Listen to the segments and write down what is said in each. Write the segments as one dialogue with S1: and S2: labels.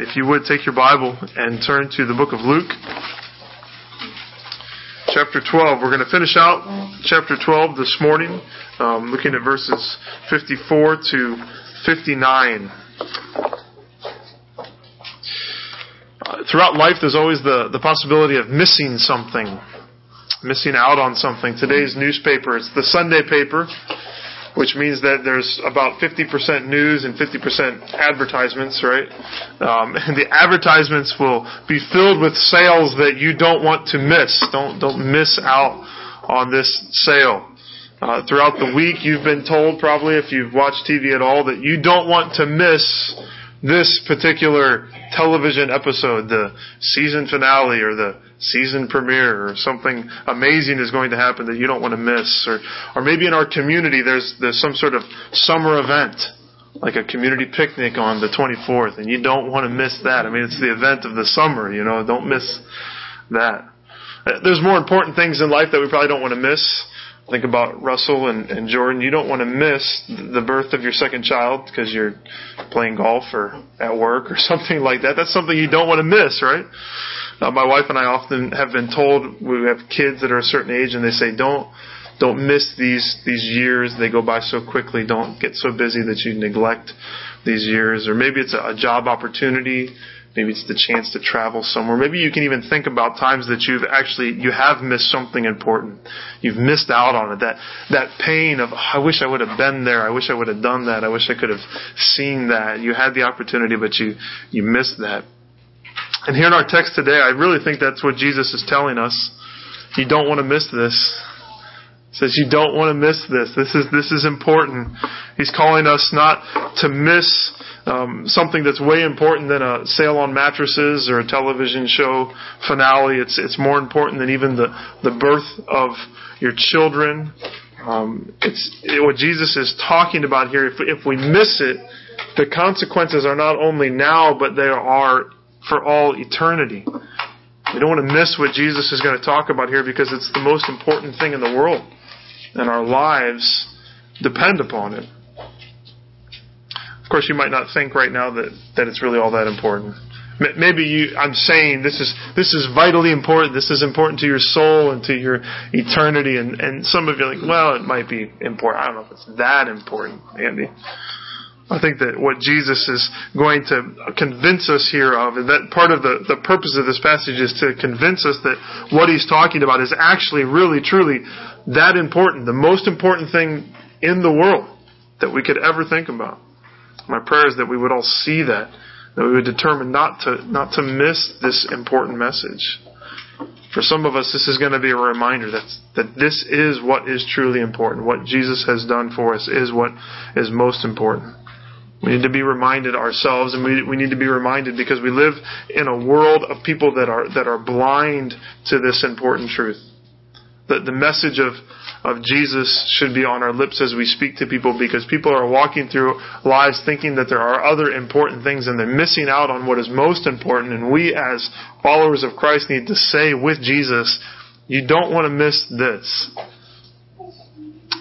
S1: If you would take your Bible and turn to the book of Luke, chapter 12. We're going to finish out chapter 12 this morning, um, looking at verses 54 to 59. Uh, throughout life, there's always the, the possibility of missing something, missing out on something. Today's newspaper, it's the Sunday paper which means that there's about 50% news and 50% advertisements, right? Um, and the advertisements will be filled with sales that you don't want to miss. Don't don't miss out on this sale. Uh, throughout the week, you've been told probably if you've watched TV at all that you don't want to miss this particular television episode, the season finale or the season premiere or something amazing is going to happen that you don't want to miss or or maybe in our community there's there's some sort of summer event like a community picnic on the 24th and you don't want to miss that. I mean it's the event of the summer, you know, don't miss that. Uh, there's more important things in life that we probably don't want to miss. Think about Russell and, and Jordan. You don't want to miss the birth of your second child because you're playing golf or at work or something like that. That's something you don't want to miss, right? Uh, my wife and I often have been told we have kids that are a certain age, and they say, "Don't, don't miss these these years. They go by so quickly. Don't get so busy that you neglect these years." Or maybe it's a, a job opportunity. Maybe it's the chance to travel somewhere. Maybe you can even think about times that you've actually you have missed something important. You've missed out on it. That that pain of I wish I would have been there. I wish I would have done that. I wish I could have seen that. You had the opportunity, but you you missed that. And here in our text today, I really think that's what Jesus is telling us. You don't want to miss this. He says you don't want to miss this. This is this is important. He's calling us not to miss um, something that's way important than a sale on mattresses or a television show finale. It's it's more important than even the the birth of your children. Um, it's it, what Jesus is talking about here. If if we miss it, the consequences are not only now, but they are for all eternity. We don't want to miss what Jesus is going to talk about here because it's the most important thing in the world. And our lives depend upon it. Of course, you might not think right now that, that it's really all that important. Maybe you, I'm saying this is, this is vitally important. This is important to your soul and to your eternity. And, and some of you are like, well, it might be important. I don't know if it's that important, Andy. I think that what Jesus is going to convince us here of, and that part of the, the purpose of this passage is to convince us that what he's talking about is actually really, truly that important, the most important thing in the world that we could ever think about. My prayer is that we would all see that, that we would determine not to, not to miss this important message. For some of us, this is going to be a reminder that, that this is what is truly important. What Jesus has done for us is what is most important. We need to be reminded ourselves, and we, we need to be reminded because we live in a world of people that are that are blind to this important truth. That the message of of Jesus should be on our lips as we speak to people because people are walking through lives thinking that there are other important things and they're missing out on what is most important. And we as followers of Christ need to say with Jesus, you don't want to miss this.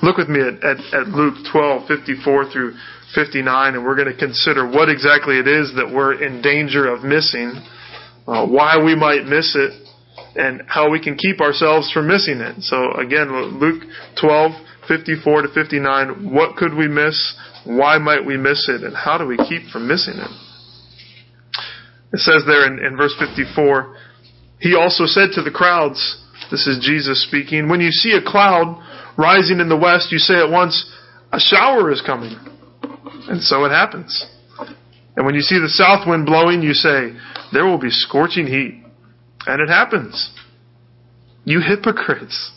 S1: Look with me at, at, at Luke 12, 54 through 59, and we're going to consider what exactly it is that we're in danger of missing, uh, why we might miss it, and how we can keep ourselves from missing it. So again, Luke 12, 54 to 59, what could we miss? Why might we miss it? And how do we keep from missing it? It says there in, in verse 54, he also said to the crowds, this is Jesus speaking, when you see a cloud rising in the west, you say at once, a shower is coming. And so it happens. And when you see the south wind blowing, you say, There will be scorching heat. And it happens. You hypocrites.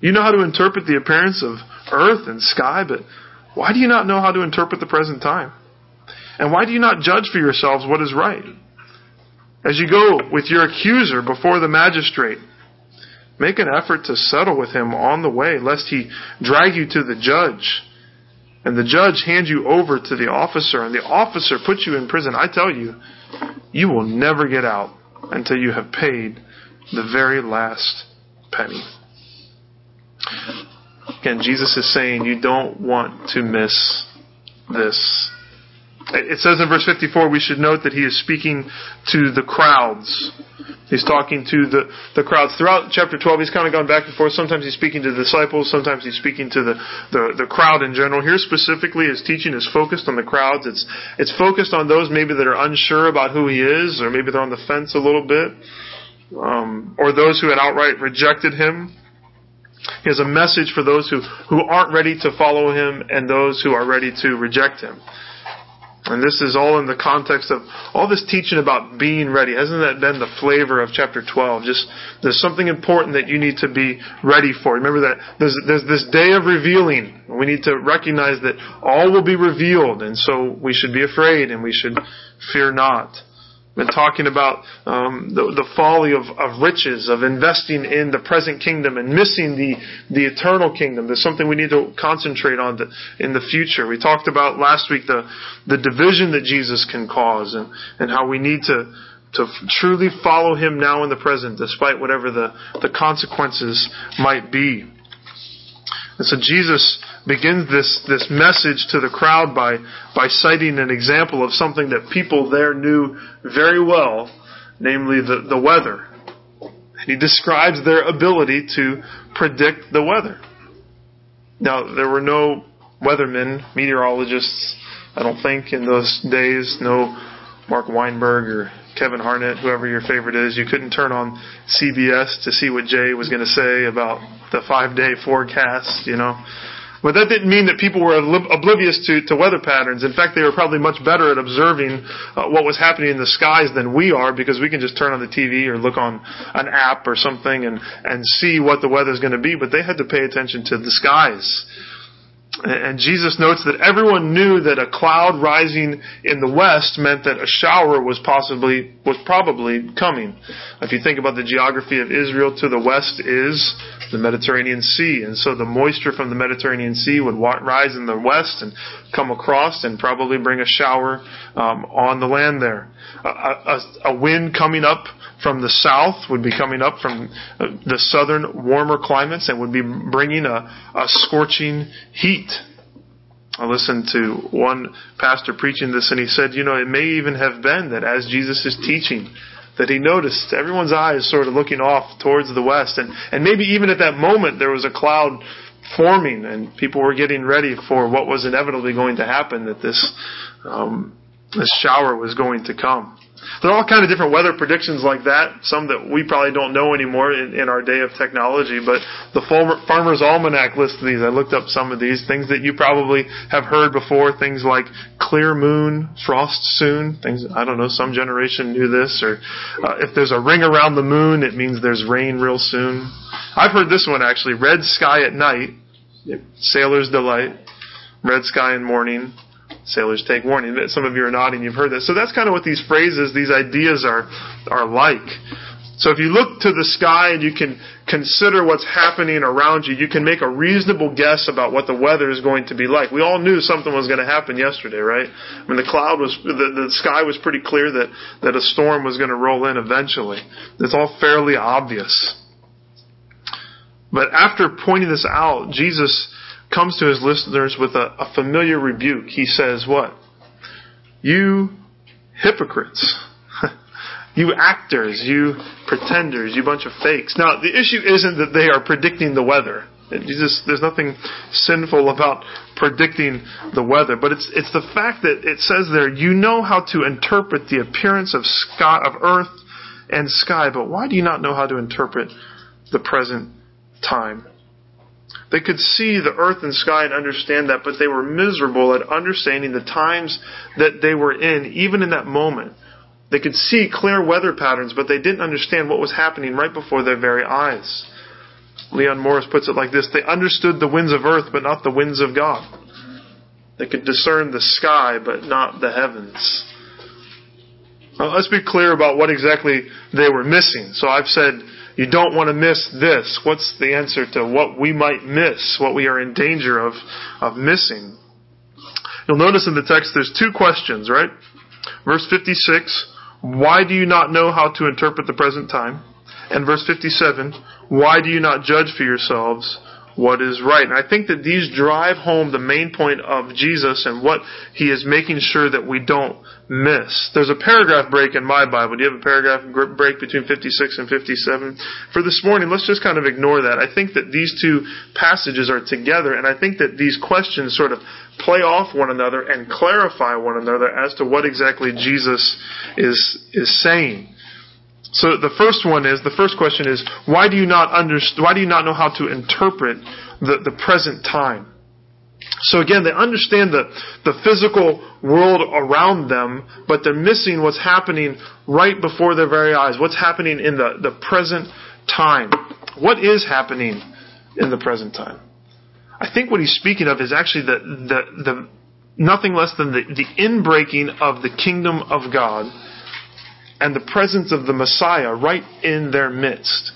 S1: You know how to interpret the appearance of earth and sky, but why do you not know how to interpret the present time? And why do you not judge for yourselves what is right? As you go with your accuser before the magistrate, make an effort to settle with him on the way, lest he drag you to the judge and the judge hands you over to the officer, and the officer puts you in prison, I tell you, you will never get out until you have paid the very last penny. Again, Jesus is saying you don't want to miss this. It says in verse 54 we should note that he is speaking to the crowds. He's talking to the, the crowds. Throughout chapter 12, he's kind of gone back and forth. Sometimes he's speaking to the disciples, sometimes he's speaking to the, the, the crowd in general. Here specifically, his teaching is focused on the crowds. It's, it's focused on those maybe that are unsure about who he is, or maybe they're on the fence a little bit, um, or those who had outright rejected him. He has a message for those who, who aren't ready to follow him and those who are ready to reject him. And this is all in the context of all this teaching about being ready. Hasn't that been the flavor of chapter 12? Just, there's something important that you need to be ready for. Remember that there's, there's this day of revealing. We need to recognize that all will be revealed, and so we should be afraid and we should fear not been talking about um, the, the folly of, of riches, of investing in the present kingdom and missing the, the eternal kingdom. There's something we need to concentrate on the, in the future. We talked about last week the, the division that Jesus can cause and, and how we need to, to truly follow him now in the present, despite whatever the, the consequences might be. And so Jesus begins this, this message to the crowd by, by citing an example of something that people there knew very well, namely the, the weather. And he describes their ability to predict the weather. Now, there were no weathermen, meteorologists, I don't think, in those days. No Mark Weinberg or Kevin Harnett, whoever your favorite is. You couldn't turn on CBS to see what Jay was going to say about the five day forecast, you know. But that didn't mean that people were oblivious to, to weather patterns. In fact, they were probably much better at observing uh, what was happening in the skies than we are because we can just turn on the TV or look on an app or something and, and see what the weather's going to be. But they had to pay attention to the skies. And Jesus notes that everyone knew that a cloud rising in the west meant that a shower was possibly, was probably coming. If you think about the geography of Israel, to the west is the Mediterranean Sea. And so the moisture from the Mediterranean Sea would rise in the west and come across and probably bring a shower um, on the land there. A, a, a wind coming up from the south would be coming up from uh, the southern warmer climates and would be bringing a, a scorching heat. I listened to one pastor preaching this and he said, you know, it may even have been that as Jesus is teaching, that he noticed everyone's eyes sort of looking off towards the west and, and maybe even at that moment there was a cloud forming and people were getting ready for what was inevitably going to happen that this um, this shower was going to come. There are all kind of different weather predictions like that, some that we probably don't know anymore in, in our day of technology, but the Farmer's Almanac lists these. I looked up some of these, things that you probably have heard before, things like clear moon, frost soon, things, I don't know, some generation knew this, or uh, if there's a ring around the moon, it means there's rain real soon. I've heard this one actually, red sky at night, sailor's delight, red sky in morning, sailors take warning. Some of you are nodding, you've heard that. So that's kind of what these phrases, these ideas are, are like. So if you look to the sky and you can consider what's happening around you, you can make a reasonable guess about what the weather is going to be like. We all knew something was going to happen yesterday, right? I mean, the cloud was, the, the sky was pretty clear that, that a storm was going to roll in eventually. It's all fairly obvious. But after pointing this out, Jesus comes to his listeners with a, a familiar rebuke. He says, What? You hypocrites. you actors, you pretenders, you bunch of fakes. Now, the issue isn't that they are predicting the weather. Jesus, there's nothing sinful about predicting the weather, but it's it's the fact that it says there you know how to interpret the appearance of sky of earth and sky, but why do you not know how to interpret the present time? They could see the earth and sky and understand that, but they were miserable at understanding the times that they were in, even in that moment. They could see clear weather patterns, but they didn't understand what was happening right before their very eyes. Leon Morris puts it like this They understood the winds of earth, but not the winds of God. They could discern the sky, but not the heavens. Now, let's be clear about what exactly they were missing. So I've said you don't want to miss this. What's the answer to what we might miss, what we are in danger of, of missing? You'll notice in the text there's two questions, right? Verse 56, why do you not know how to interpret the present time? And verse 57, why do you not judge for yourselves what is right. And I think that these drive home the main point of Jesus and what he is making sure that we don't miss. There's a paragraph break in my Bible. Do you have a paragraph break between 56 and 57? For this morning, let's just kind of ignore that. I think that these two passages are together, and I think that these questions sort of play off one another and clarify one another as to what exactly Jesus is, is saying. So the first one is the first question is why do you not understand? Why do you not know how to interpret the, the present time? So again, they understand the, the physical world around them, but they're missing what's happening right before their very eyes. What's happening in the, the present time? What is happening in the present time? I think what he's speaking of is actually the, the, the nothing less than the, the inbreaking of the kingdom of God and the presence of the Messiah right in their midst.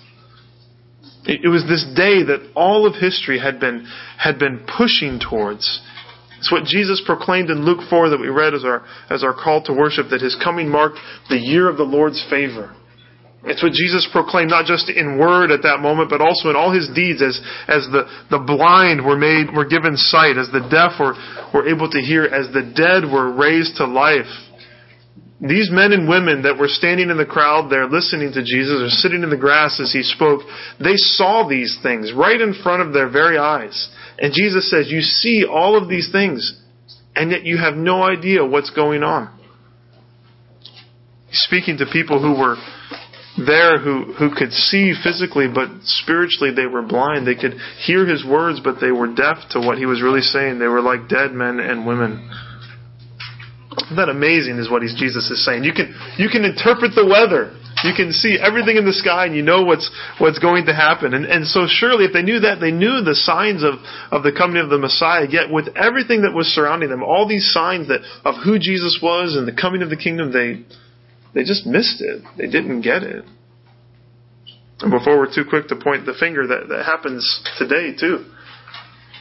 S1: It was this day that all of history had been, had been pushing towards. It's what Jesus proclaimed in Luke 4 that we read as our, as our call to worship, that his coming marked the year of the Lord's favor. It's what Jesus proclaimed not just in word at that moment, but also in all his deeds as, as the, the blind were made, were given sight, as the deaf were, were able to hear, as the dead were raised to life, these men and women that were standing in the crowd there listening to Jesus or sitting in the grass as he spoke, they saw these things right in front of their very eyes. And Jesus says, You see all of these things, and yet you have no idea what's going on. Speaking to people who were there who, who could see physically, but spiritually they were blind. They could hear his words, but they were deaf to what he was really saying. They were like dead men and women. Isn't that amazing is what he's, Jesus is saying. You can, you can interpret the weather. You can see everything in the sky and you know what's, what's going to happen. And, and so surely if they knew that, they knew the signs of, of the coming of the Messiah. Yet with everything that was surrounding them, all these signs that, of who Jesus was and the coming of the kingdom, they, they just missed it. They didn't get it. And before we're too quick to point the finger, that, that happens today too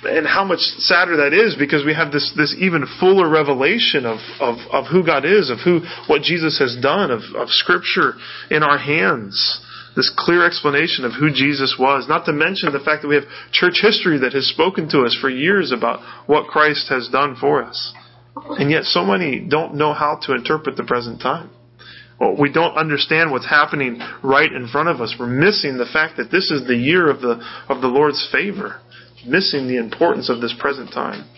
S1: and how much sadder that is because we have this, this even fuller revelation of, of, of who God is, of who, what Jesus has done, of, of scripture in our hands. This clear explanation of who Jesus was. Not to mention the fact that we have church history that has spoken to us for years about what Christ has done for us. And yet so many don't know how to interpret the present time. Well, we don't understand what's happening right in front of us. We're missing the fact that this is the year of the, of the Lord's favor missing the importance of this present time.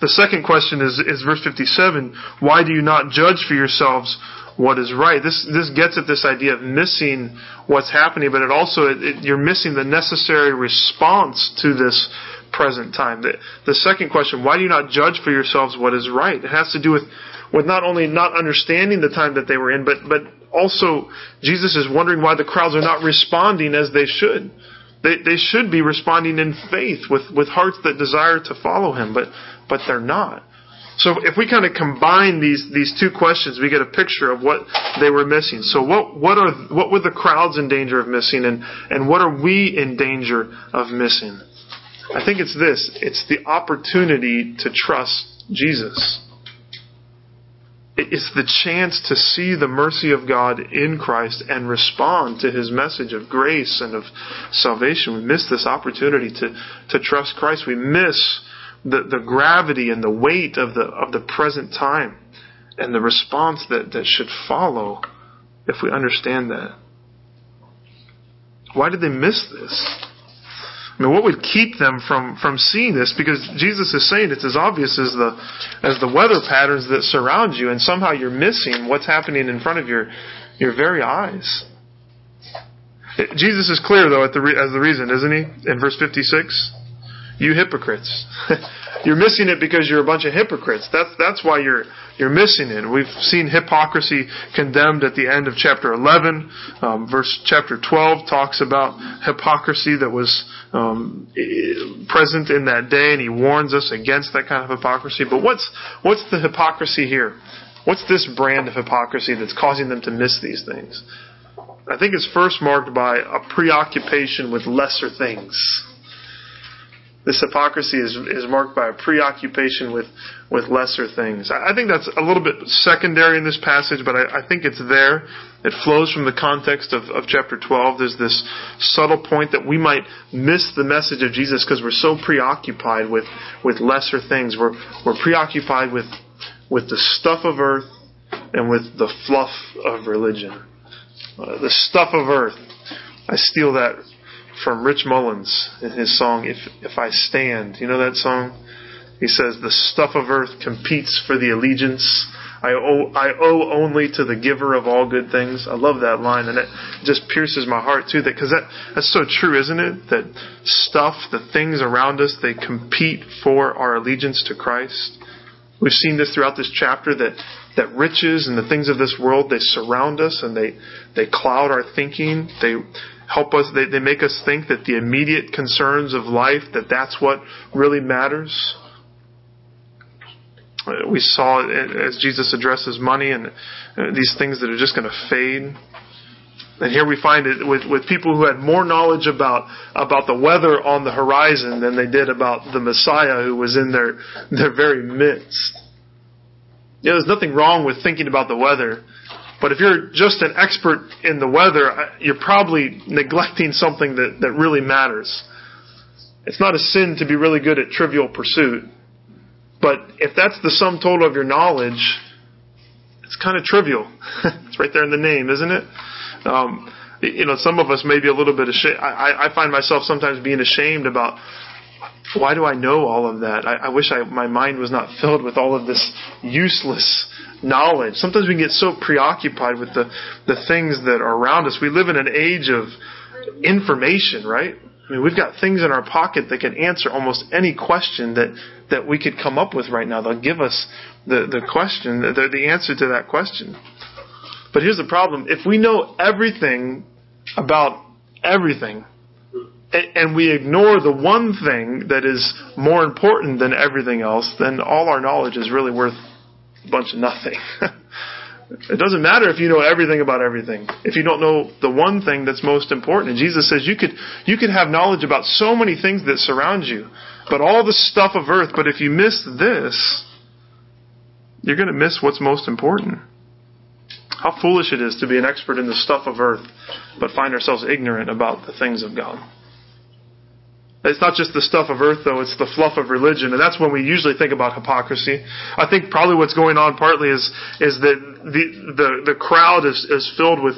S1: The second question is, is verse 57, why do you not judge for yourselves what is right? This, this gets at this idea of missing what's happening, but it also, it, it, you're missing the necessary response to this present time. The, the second question, why do you not judge for yourselves what is right? It has to do with, with not only not understanding the time that they were in, but, but also Jesus is wondering why the crowds are not responding as they should. They, they should be responding in faith with, with hearts that desire to follow him, but, but they're not. So if we kind of combine these, these two questions, we get a picture of what they were missing. So what, what are, what were the crowds in danger of missing and, and what are we in danger of missing? I think it's this. It's the opportunity to trust Jesus. It's the chance to see the mercy of God in Christ and respond to His message of grace and of salvation. We miss this opportunity to, to trust Christ. We miss the, the gravity and the weight of the, of the present time and the response that, that should follow if we understand that. Why did they miss this? I mean, what would keep them from, from seeing this? Because Jesus is saying it's as obvious as the, as the weather patterns that surround you, and somehow you're missing what's happening in front of your, your very eyes. Jesus is clear, though, the re- as the reason, isn't he? In verse 56? You hypocrites. you're missing it because you're a bunch of hypocrites. That's, that's why you're, you're missing it. We've seen hypocrisy condemned at the end of chapter 11. Um, verse chapter 12 talks about hypocrisy that was um, present in that day, and he warns us against that kind of hypocrisy. But what's, what's the hypocrisy here? What's this brand of hypocrisy that's causing them to miss these things? I think it's first marked by a preoccupation with lesser things this hypocrisy is, is marked by a preoccupation with, with lesser things. I, think that's a little bit secondary in this passage, but I, I think it's there. It flows from the context of, of chapter 12. There's this subtle point that we might miss the message of Jesus because we're so preoccupied with, with lesser things. We're, we're preoccupied with, with the stuff of earth and with the fluff of religion. Uh, the stuff of earth. I steal that from Rich Mullins in his song "If If I Stand." You know that song? He says, "The stuff of earth competes for the allegiance. I owe I owe only to the giver of all good things." I love that line, and it just pierces my heart too. That because that that's so true, isn't it? That stuff, the things around us, they compete for our allegiance to Christ. We've seen this throughout this chapter that that riches and the things of this world they surround us and they they cloud our thinking. They help us, they, they make us think that the immediate concerns of life, that that's what really matters. Uh, we saw as Jesus addresses money and uh, these things that are just going to fade. And here we find it with, with people who had more knowledge about, about the weather on the horizon than they did about the Messiah who was in their, their very midst. You know, there's nothing wrong with thinking about the weather. But if you're just an expert in the weather, you're probably neglecting something that, that really matters. It's not a sin to be really good at trivial pursuit. But if that's the sum total of your knowledge, it's kind of trivial. it's right there in the name, isn't it? Um, you know, some of us may be a little bit ashamed. I, I find myself sometimes being ashamed about why do I know all of that? I, I wish I, my mind was not filled with all of this useless knowledge. Sometimes we get so preoccupied with the, the things that are around us. We live in an age of information, right? I mean, we've got things in our pocket that can answer almost any question that, that we could come up with right now. They'll give us the, the question, the, the answer to that question. But here's the problem. If we know everything about everything, and we ignore the one thing that is more important than everything else, then all our knowledge is really worth a bunch of nothing. it doesn't matter if you know everything about everything. If you don't know the one thing that's most important. And Jesus says you could you could have knowledge about so many things that surround you, but all the stuff of earth, but if you miss this, you're going to miss what's most important. How foolish it is to be an expert in the stuff of earth, but find ourselves ignorant about the things of God. It's not just the stuff of earth, though, it's the fluff of religion. And that's when we usually think about hypocrisy. I think probably what's going on partly is, is that the, the, the crowd is, is filled with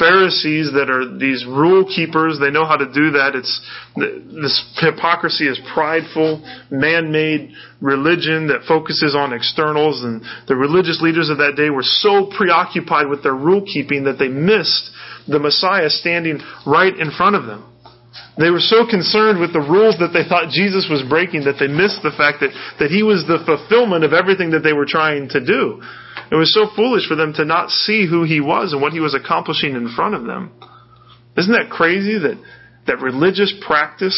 S1: Pharisees that are these rule keepers. They know how to do that. It's, this hypocrisy is prideful, man-made religion that focuses on externals. And the religious leaders of that day were so preoccupied with their rule keeping that they missed the Messiah standing right in front of them. They were so concerned with the rules that they thought Jesus was breaking that they missed the fact that, that he was the fulfillment of everything that they were trying to do. It was so foolish for them to not see who he was and what he was accomplishing in front of them. Isn't that crazy that, that religious practice,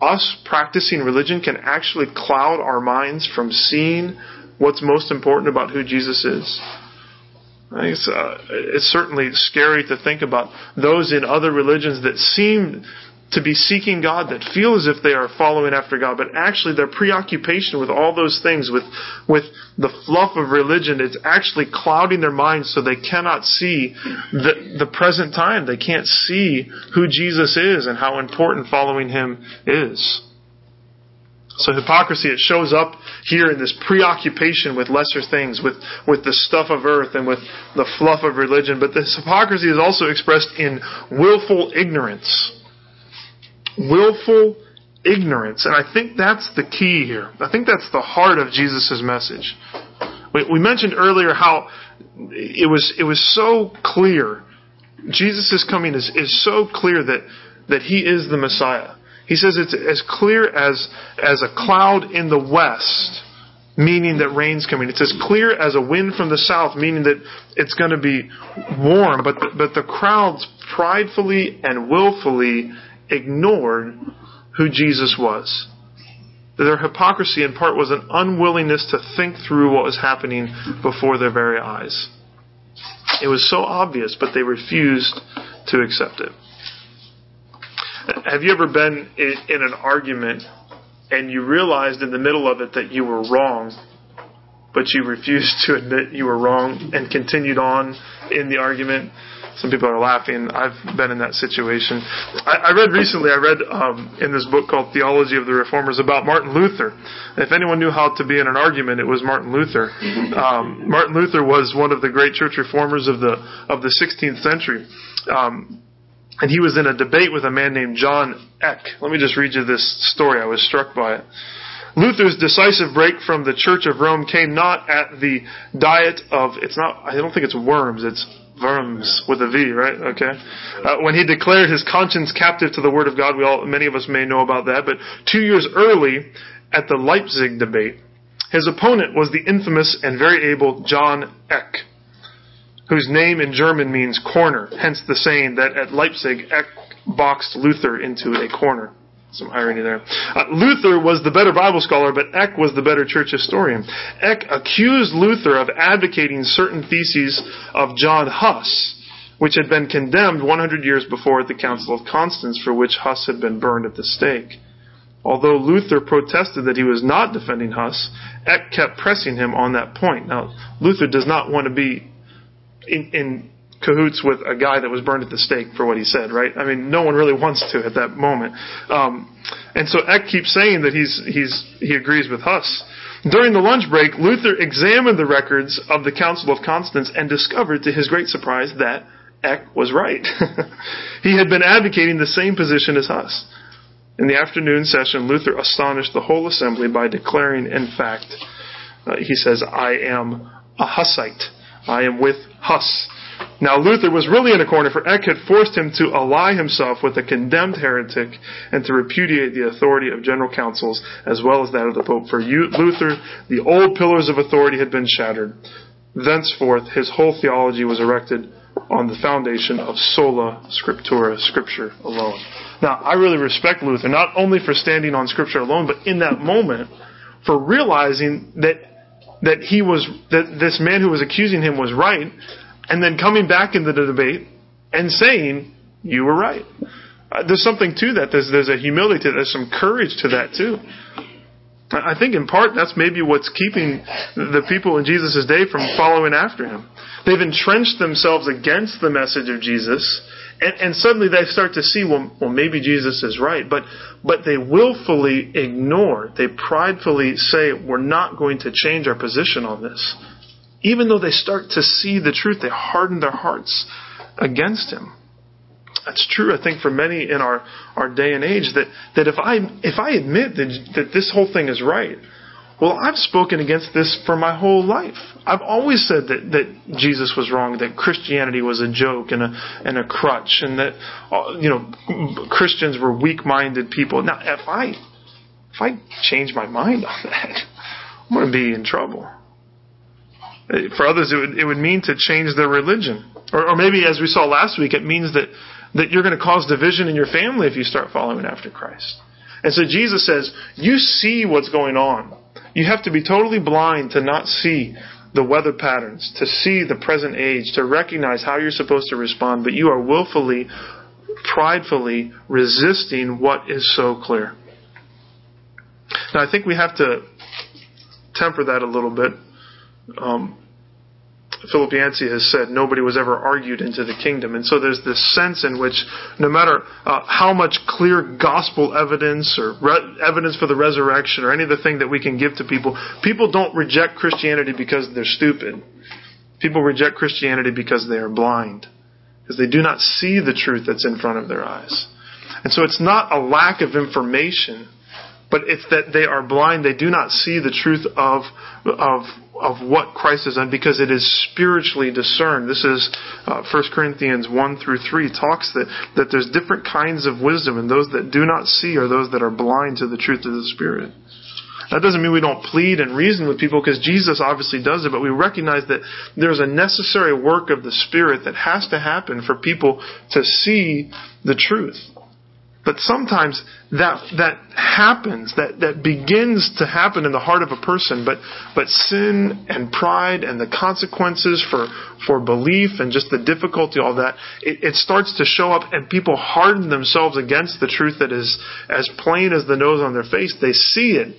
S1: us practicing religion, can actually cloud our minds from seeing what's most important about who Jesus is? It's, uh, it's certainly scary to think about those in other religions that seem to be seeking God, that feel as if they are following after God, but actually their preoccupation with all those things, with, with the fluff of religion, it's actually clouding their minds so they cannot see the, the present time. They can't see who Jesus is and how important following Him is. So hypocrisy, it shows up here in this preoccupation with lesser things, with, with the stuff of earth and with the fluff of religion. But this hypocrisy is also expressed in willful ignorance willful ignorance. And I think that's the key here. I think that's the heart of Jesus' message. We, we mentioned earlier how it was, it was so clear. Jesus' coming is, is so clear that, that he is the Messiah. He says it's as clear as, as a cloud in the west, meaning that rain's coming. It's as clear as a wind from the south, meaning that it's going to be warm. But the, but the crowds pridefully and willfully ignored who Jesus was. Their hypocrisy, in part, was an unwillingness to think through what was happening before their very eyes. It was so obvious, but they refused to accept it. Have you ever been in an argument and you realized in the middle of it that you were wrong, but you refused to admit you were wrong and continued on in the argument. Some people are laughing. I've been in that situation. I, I read recently, I read um, in this book called Theology of the Reformers about Martin Luther. If anyone knew how to be in an argument, it was Martin Luther. Um, Martin Luther was one of the great church reformers of the of the 16th century. Um, and he was in a debate with a man named John Eck. Let me just read you this story. I was struck by it. Luther's decisive break from the Church of Rome came not at the diet of, it's not, I don't think it's worms, it's Worms with a V, right? Okay. Uh, when he declared his conscience captive to the Word of God, we all, many of us may know about that, but two years early, at the Leipzig debate, his opponent was the infamous and very able John Eck, whose name in German means corner, hence the saying that at Leipzig, Eck boxed Luther into a corner. Some irony there. Uh, Luther was the better Bible scholar, but Eck was the better church historian. Eck accused Luther of advocating certain theses of John Huss, which had been condemned 100 years before at the Council of Constance, for which Huss had been burned at the stake. Although Luther protested that he was not defending Huss, Eck kept pressing him on that point. Now, Luther does not want to be in, in cahoots with a guy that was burned at the stake for what he said, right? I mean, no one really wants to at that moment. Um, and so Eck keeps saying that he's he's he agrees with Huss. During the lunch break, Luther examined the records of the Council of Constance and discovered, to his great surprise, that Eck was right. he had been advocating the same position as Huss. In the afternoon session, Luther astonished the whole assembly by declaring, in fact, uh, he says, I am a Hussite. I am with Huss. Now Luther was really in a corner, for Eck had forced him to ally himself with a condemned heretic and to repudiate the authority of general councils as well as that of the Pope. For Luther, the old pillars of authority had been shattered. Thenceforth, his whole theology was erected on the foundation of sola scriptura, scripture alone. Now, I really respect Luther, not only for standing on scripture alone, but in that moment, for realizing that that he was that this man who was accusing him was right and then coming back into the debate and saying, you were right. Uh, there's something to that. There's, there's a humility to that. There's some courage to that too. I think in part that's maybe what's keeping the people in Jesus' day from following after him. They've entrenched themselves against the message of Jesus, and, and suddenly they start to see, well, well, maybe Jesus is right, but but they willfully ignore, they pridefully say, we're not going to change our position on this even though they start to see the truth, they harden their hearts against him. That's true, I think, for many in our, our day and age, that, that if I if I admit that, that this whole thing is right, well, I've spoken against this for my whole life. I've always said that, that Jesus was wrong, that Christianity was a joke and a, and a crutch, and that, uh, you know, Christians were weak-minded people. Now, if I, if I change my mind on that, I'm going to be in trouble. For others, it would, it would mean to change their religion. Or, or maybe, as we saw last week, it means that, that you're going to cause division in your family if you start following after Christ. And so Jesus says, you see what's going on. You have to be totally blind to not see the weather patterns, to see the present age, to recognize how you're supposed to respond, but you are willfully, pridefully resisting what is so clear. Now, I think we have to temper that a little bit um, Philip Yancey has said nobody was ever argued into the kingdom. And so there's this sense in which no matter uh, how much clear gospel evidence or re- evidence for the resurrection or any of the thing that we can give to people, people don't reject Christianity because they're stupid. People reject Christianity because they are blind. Because they do not see the truth that's in front of their eyes. And so it's not a lack of information but it's that they are blind. They do not see the truth of, of, of what Christ has done because it is spiritually discerned. This is uh, 1 Corinthians 1 through 3 talks that, that there's different kinds of wisdom and those that do not see are those that are blind to the truth of the Spirit. That doesn't mean we don't plead and reason with people because Jesus obviously does it, but we recognize that there's a necessary work of the Spirit that has to happen for people to see the truth. But sometimes that that happens, that, that begins to happen in the heart of a person, but but sin and pride and the consequences for for belief and just the difficulty, all that, it, it starts to show up and people harden themselves against the truth that is as plain as the nose on their face. They see it,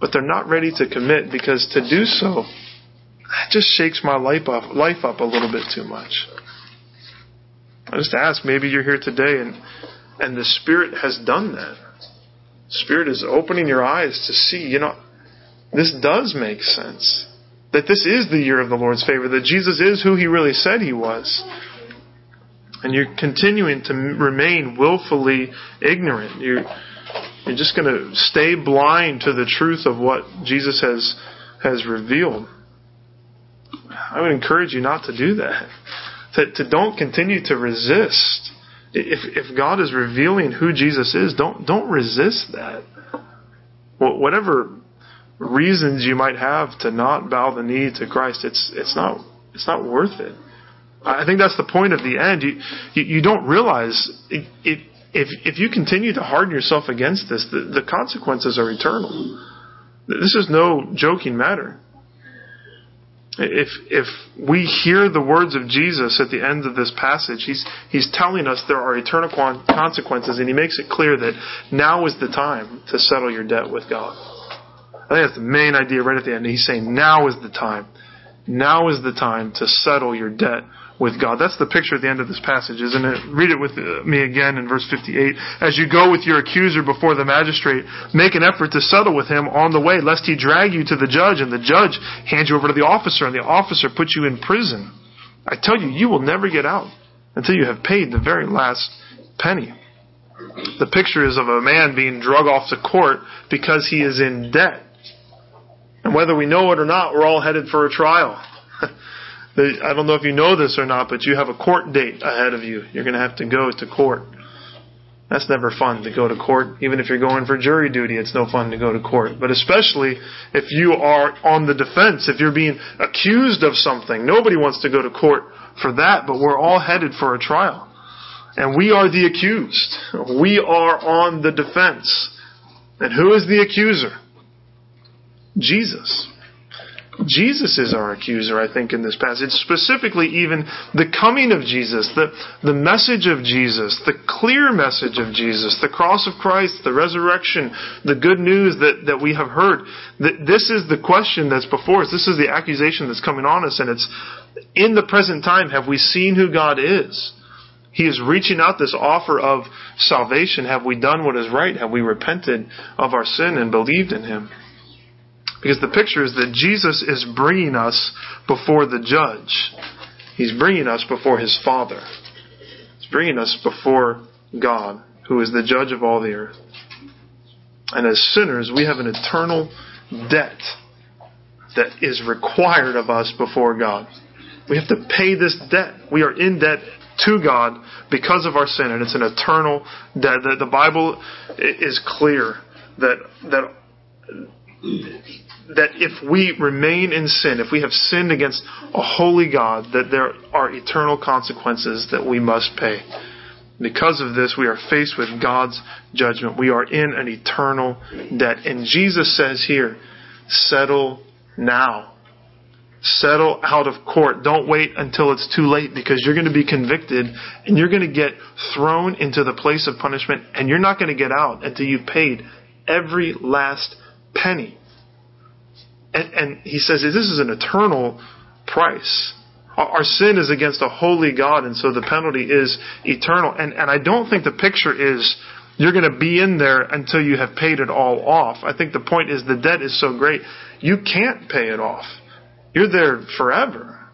S1: but they're not ready to commit because to do so just shakes my life up life up a little bit too much. I just ask, maybe you're here today and and the Spirit has done that. Spirit is opening your eyes to see, you know, this does make sense. That this is the year of the Lord's favor, that Jesus is who he really said he was. And you're continuing to remain willfully ignorant. You're, you're just going to stay blind to the truth of what Jesus has, has revealed. I would encourage you not to do that. To, to don't continue to resist if, if God is revealing who Jesus is, don't, don't resist that. Whatever reasons you might have to not bow the knee to Christ, it's, it's not, it's not worth it. I think that's the point of the end. You, you, you don't realize it, it, if, if you continue to harden yourself against this, the, the consequences are eternal. This is no joking matter. If, if we hear the words of Jesus at the end of this passage, he's, he's telling us there are eternal consequences, and he makes it clear that now is the time to settle your debt with God. I think that's the main idea right at the end. He's saying now is the time. Now is the time to settle your debt with God. That's the picture at the end of this passage, isn't it? Read it with me again in verse 58. As you go with your accuser before the magistrate, make an effort to settle with him on the way, lest he drag you to the judge, and the judge hand you over to the officer, and the officer put you in prison. I tell you, you will never get out until you have paid the very last penny. The picture is of a man being drug off to court because he is in debt. And whether we know it or not, we're all headed for a trial. I don't know if you know this or not, but you have a court date ahead of you. You're going to have to go to court. That's never fun to go to court. Even if you're going for jury duty, it's no fun to go to court. But especially if you are on the defense, if you're being accused of something. Nobody wants to go to court for that, but we're all headed for a trial. And we are the accused. We are on the defense. And who is the accuser? Jesus. Jesus is our accuser, I think, in this passage. Specifically, even the coming of Jesus, the, the message of Jesus, the clear message of Jesus, the cross of Christ, the resurrection, the good news that, that we have heard. This is the question that's before us. This is the accusation that's coming on us, and it's in the present time, have we seen who God is? He is reaching out this offer of salvation. Have we done what is right? Have we repented of our sin and believed in Him? Because the picture is that Jesus is bringing us before the judge. He's bringing us before his Father. He's bringing us before God, who is the judge of all the earth. And as sinners, we have an eternal debt that is required of us before God. We have to pay this debt. We are in debt to God because of our sin, and it's an eternal debt. The, Bible is clear that that that if we remain in sin, if we have sinned against a holy God, that there are eternal consequences that we must pay. Because of this, we are faced with God's judgment. We are in an eternal debt. And Jesus says here, settle now. Settle out of court. Don't wait until it's too late because you're going to be convicted and you're going to get thrown into the place of punishment and you're not going to get out until you've paid every last penny. And, and he says this is an eternal price. Our sin is against a holy God, and so the penalty is eternal. And, and I don't think the picture is you're going to be in there until you have paid it all off. I think the point is the debt is so great, you can't pay it off. You're there forever.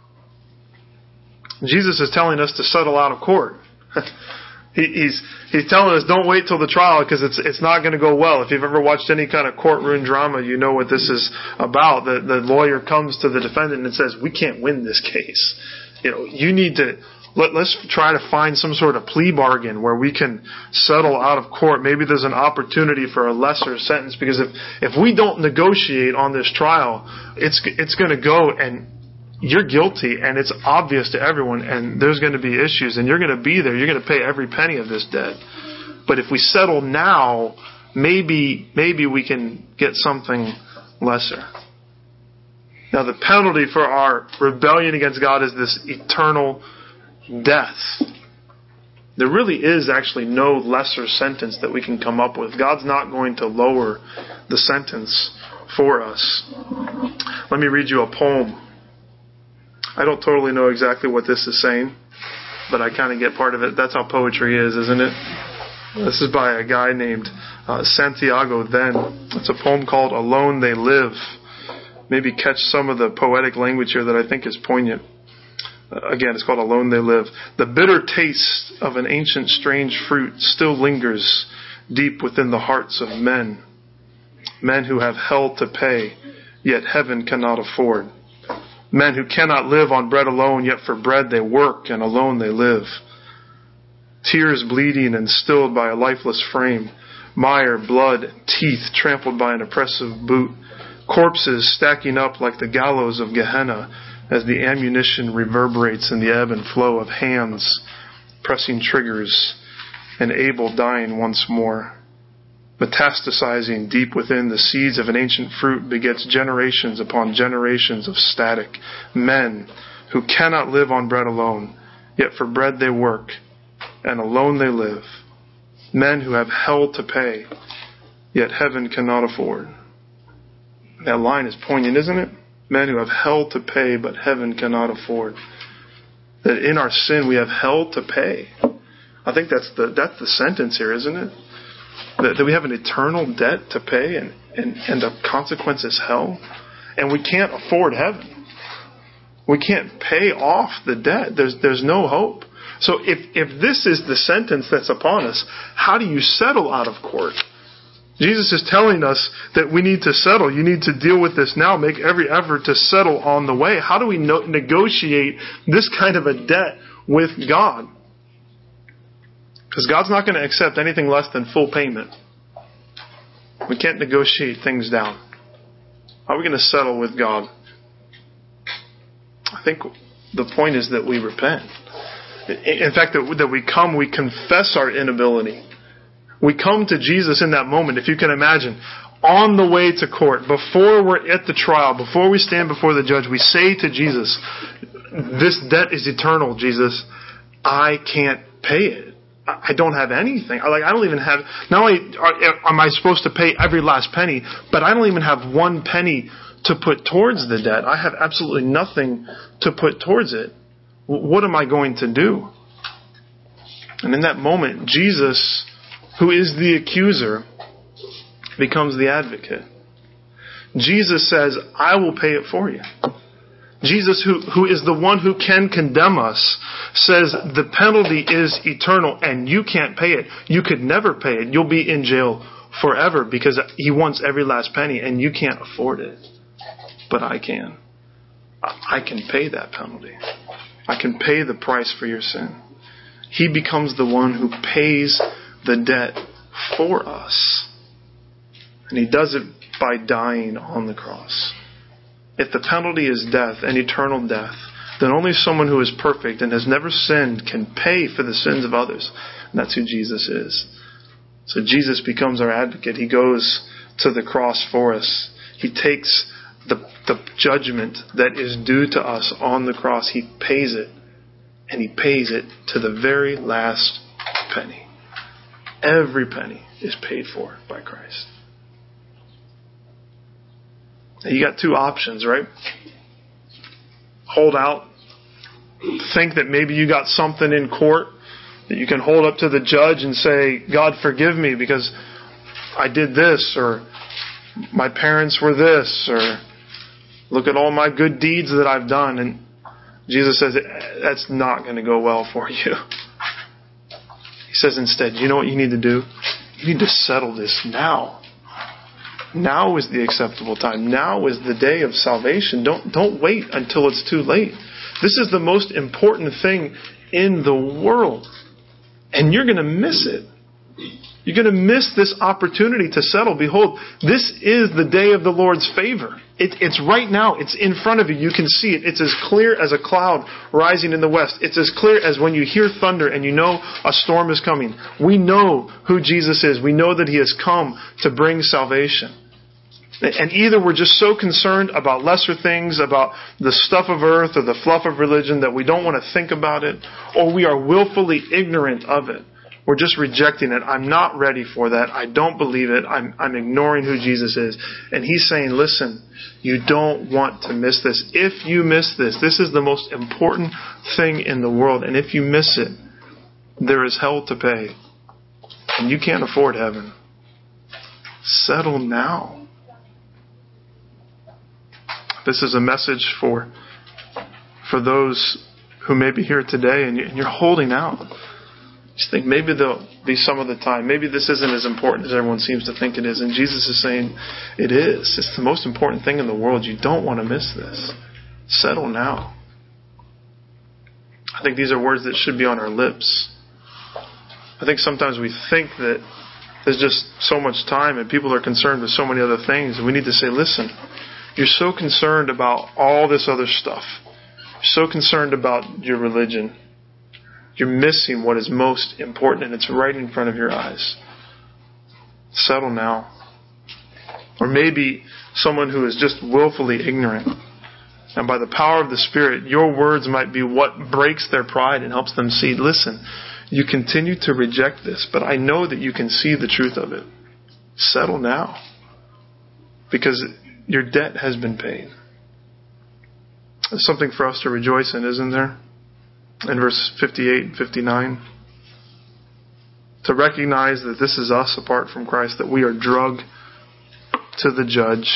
S1: Jesus is telling us to settle out of court. He, he's he's telling us don't wait till the trial because it's it's not going to go well. If you've ever watched any kind of courtroom drama, you know what this is about. The the lawyer comes to the defendant and says, "We can't win this case. You know, you need to." Let, let's try to find some sort of plea bargain where we can settle out of court. Maybe there's an opportunity for a lesser sentence because if, if we don't negotiate on this trial, it's, it's going to go and you're guilty and it's obvious to everyone and there's going to be issues and you're going to be there. You're going to pay every penny of this debt. But if we settle now, maybe, maybe we can get something lesser. Now the penalty for our rebellion against God is this eternal death. There really is actually no lesser sentence that we can come up with. God's not going to lower the sentence for us. Let me read you a poem. I don't totally know exactly what this is saying, but I kind of get part of it. That's how poetry is, isn't it? This is by a guy named uh, Santiago Then. It's a poem called Alone They Live. Maybe catch some of the poetic language here that I think is poignant. Uh, again, it's called Alone They Live. The bitter taste of an ancient strange fruit still lingers deep within the hearts of men. Men who have hell to pay, yet heaven cannot afford. Men who cannot live on bread alone, yet for bread they work and alone they live. Tears bleeding and stilled by a lifeless frame. Mire, blood, teeth trampled by an oppressive boot. Corpses stacking up like the gallows of Gehenna as the ammunition reverberates in the ebb and flow of hands pressing triggers and Abel dying once more. Metastasizing deep within the seeds of an ancient fruit begets generations upon generations of static men who cannot live on bread alone, yet for bread they work, and alone they live. Men who have hell to pay, yet heaven cannot afford. That line is poignant, isn't it? men who have hell to pay, but heaven cannot afford. That in our sin we have hell to pay. I think that's the that's the sentence here, isn't it? That, that we have an eternal debt to pay, and, and and the consequence is hell, and we can't afford heaven. We can't pay off the debt. There's there's no hope. So if if this is the sentence that's upon us, how do you settle out of court? Jesus is telling us that we need to settle. You need to deal with this now. Make every effort to settle on the way. How do we no- negotiate this kind of a debt with God? Because God's not going to accept anything less than full payment. We can't negotiate things down. How are we going to settle with God? I think the point is that we repent. In fact, that we come, we confess our inability we come to Jesus in that moment, if you can imagine, on the way to court, before we're at the trial, before we stand before the judge, we say to Jesus, This debt is eternal, Jesus. I can't pay it. I don't have anything. Like I don't even have. Not only am I supposed to pay every last penny, but I don't even have one penny to put towards the debt. I have absolutely nothing to put towards it. What am I going to do? And in that moment, Jesus who is the accuser, becomes the advocate. Jesus says, I will pay it for you. Jesus, who, who is the one who can condemn us, says the penalty is eternal and you can't pay it. You could never pay it. You'll be in jail forever because he wants every last penny and you can't afford it. But I can. I can pay that penalty. I can pay the price for your sin. He becomes the one who pays the debt for us. And he does it by dying on the cross. If the penalty is death and eternal death, then only someone who is perfect and has never sinned can pay for the sins of others. And that's who Jesus is. So Jesus becomes our advocate. He goes to the cross for us. He takes the, the judgment that is due to us on the cross. He pays it. And he pays it to the very last penny. Every penny is paid for by Christ. You got two options, right? Hold out. Think that maybe you got something in court that you can hold up to the judge and say, God, forgive me because I did this, or my parents were this, or look at all my good deeds that I've done. And Jesus says, that's not going to go well for you. He says instead, you know what you need to do? You need to settle this now. Now is the acceptable time. Now is the day of salvation. Don't, don't wait until it's too late. This is the most important thing in the world. And you're going to miss it You're going to miss this opportunity to settle. Behold, this is the day of the Lord's favor. It, it's right now. It's in front of you. You can see it. It's as clear as a cloud rising in the west. It's as clear as when you hear thunder and you know a storm is coming. We know who Jesus is. We know that He has come to bring salvation. And either we're just so concerned about lesser things, about the stuff of earth or the fluff of religion that we don't want to think about it, or we are willfully ignorant of it. We're just rejecting it. I'm not ready for that. I don't believe it. I'm, I'm ignoring who Jesus is. And he's saying, listen, you don't want to miss this. If you miss this, this is the most important thing in the world. And if you miss it, there is hell to pay. And you can't afford heaven. Settle now. This is a message for for those who may be here today and you're holding out. Just think maybe there'll be some of the time. Maybe this isn't as important as everyone seems to think it is. And Jesus is saying it is. It's the most important thing in the world. You don't want to miss this. Settle now. I think these are words that should be on our lips. I think sometimes we think that there's just so much time and people are concerned with so many other things. And we need to say, listen, you're so concerned about all this other stuff. You're so concerned about your religion. You're missing what is most important, and it's right in front of your eyes. Settle now. Or maybe someone who is just willfully ignorant. And by the power of the Spirit, your words might be what breaks their pride and helps them see listen, you continue to reject this, but I know that you can see the truth of it. Settle now. Because your debt has been paid. There's something for us to rejoice in, isn't there? In verse 58 and 59. To recognize that this is us apart from Christ, that we are drugged to the judge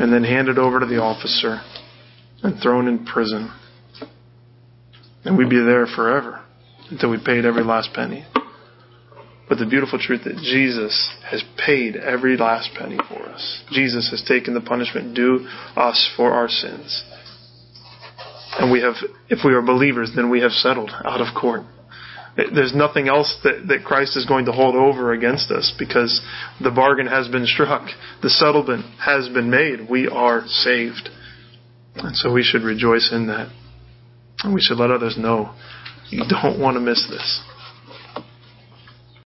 S1: and then handed over to the officer and thrown in prison. And we'd be there forever until we paid every last penny. But the beautiful truth that Jesus has paid every last penny for us. Jesus has taken the punishment due us for our sins. And we have, if we are believers, then we have settled out of court. There's nothing else that, that Christ is going to hold over against us because the bargain has been struck. The settlement has been made. We are saved. And so we should rejoice in that. And we should let others know you don't want to miss this.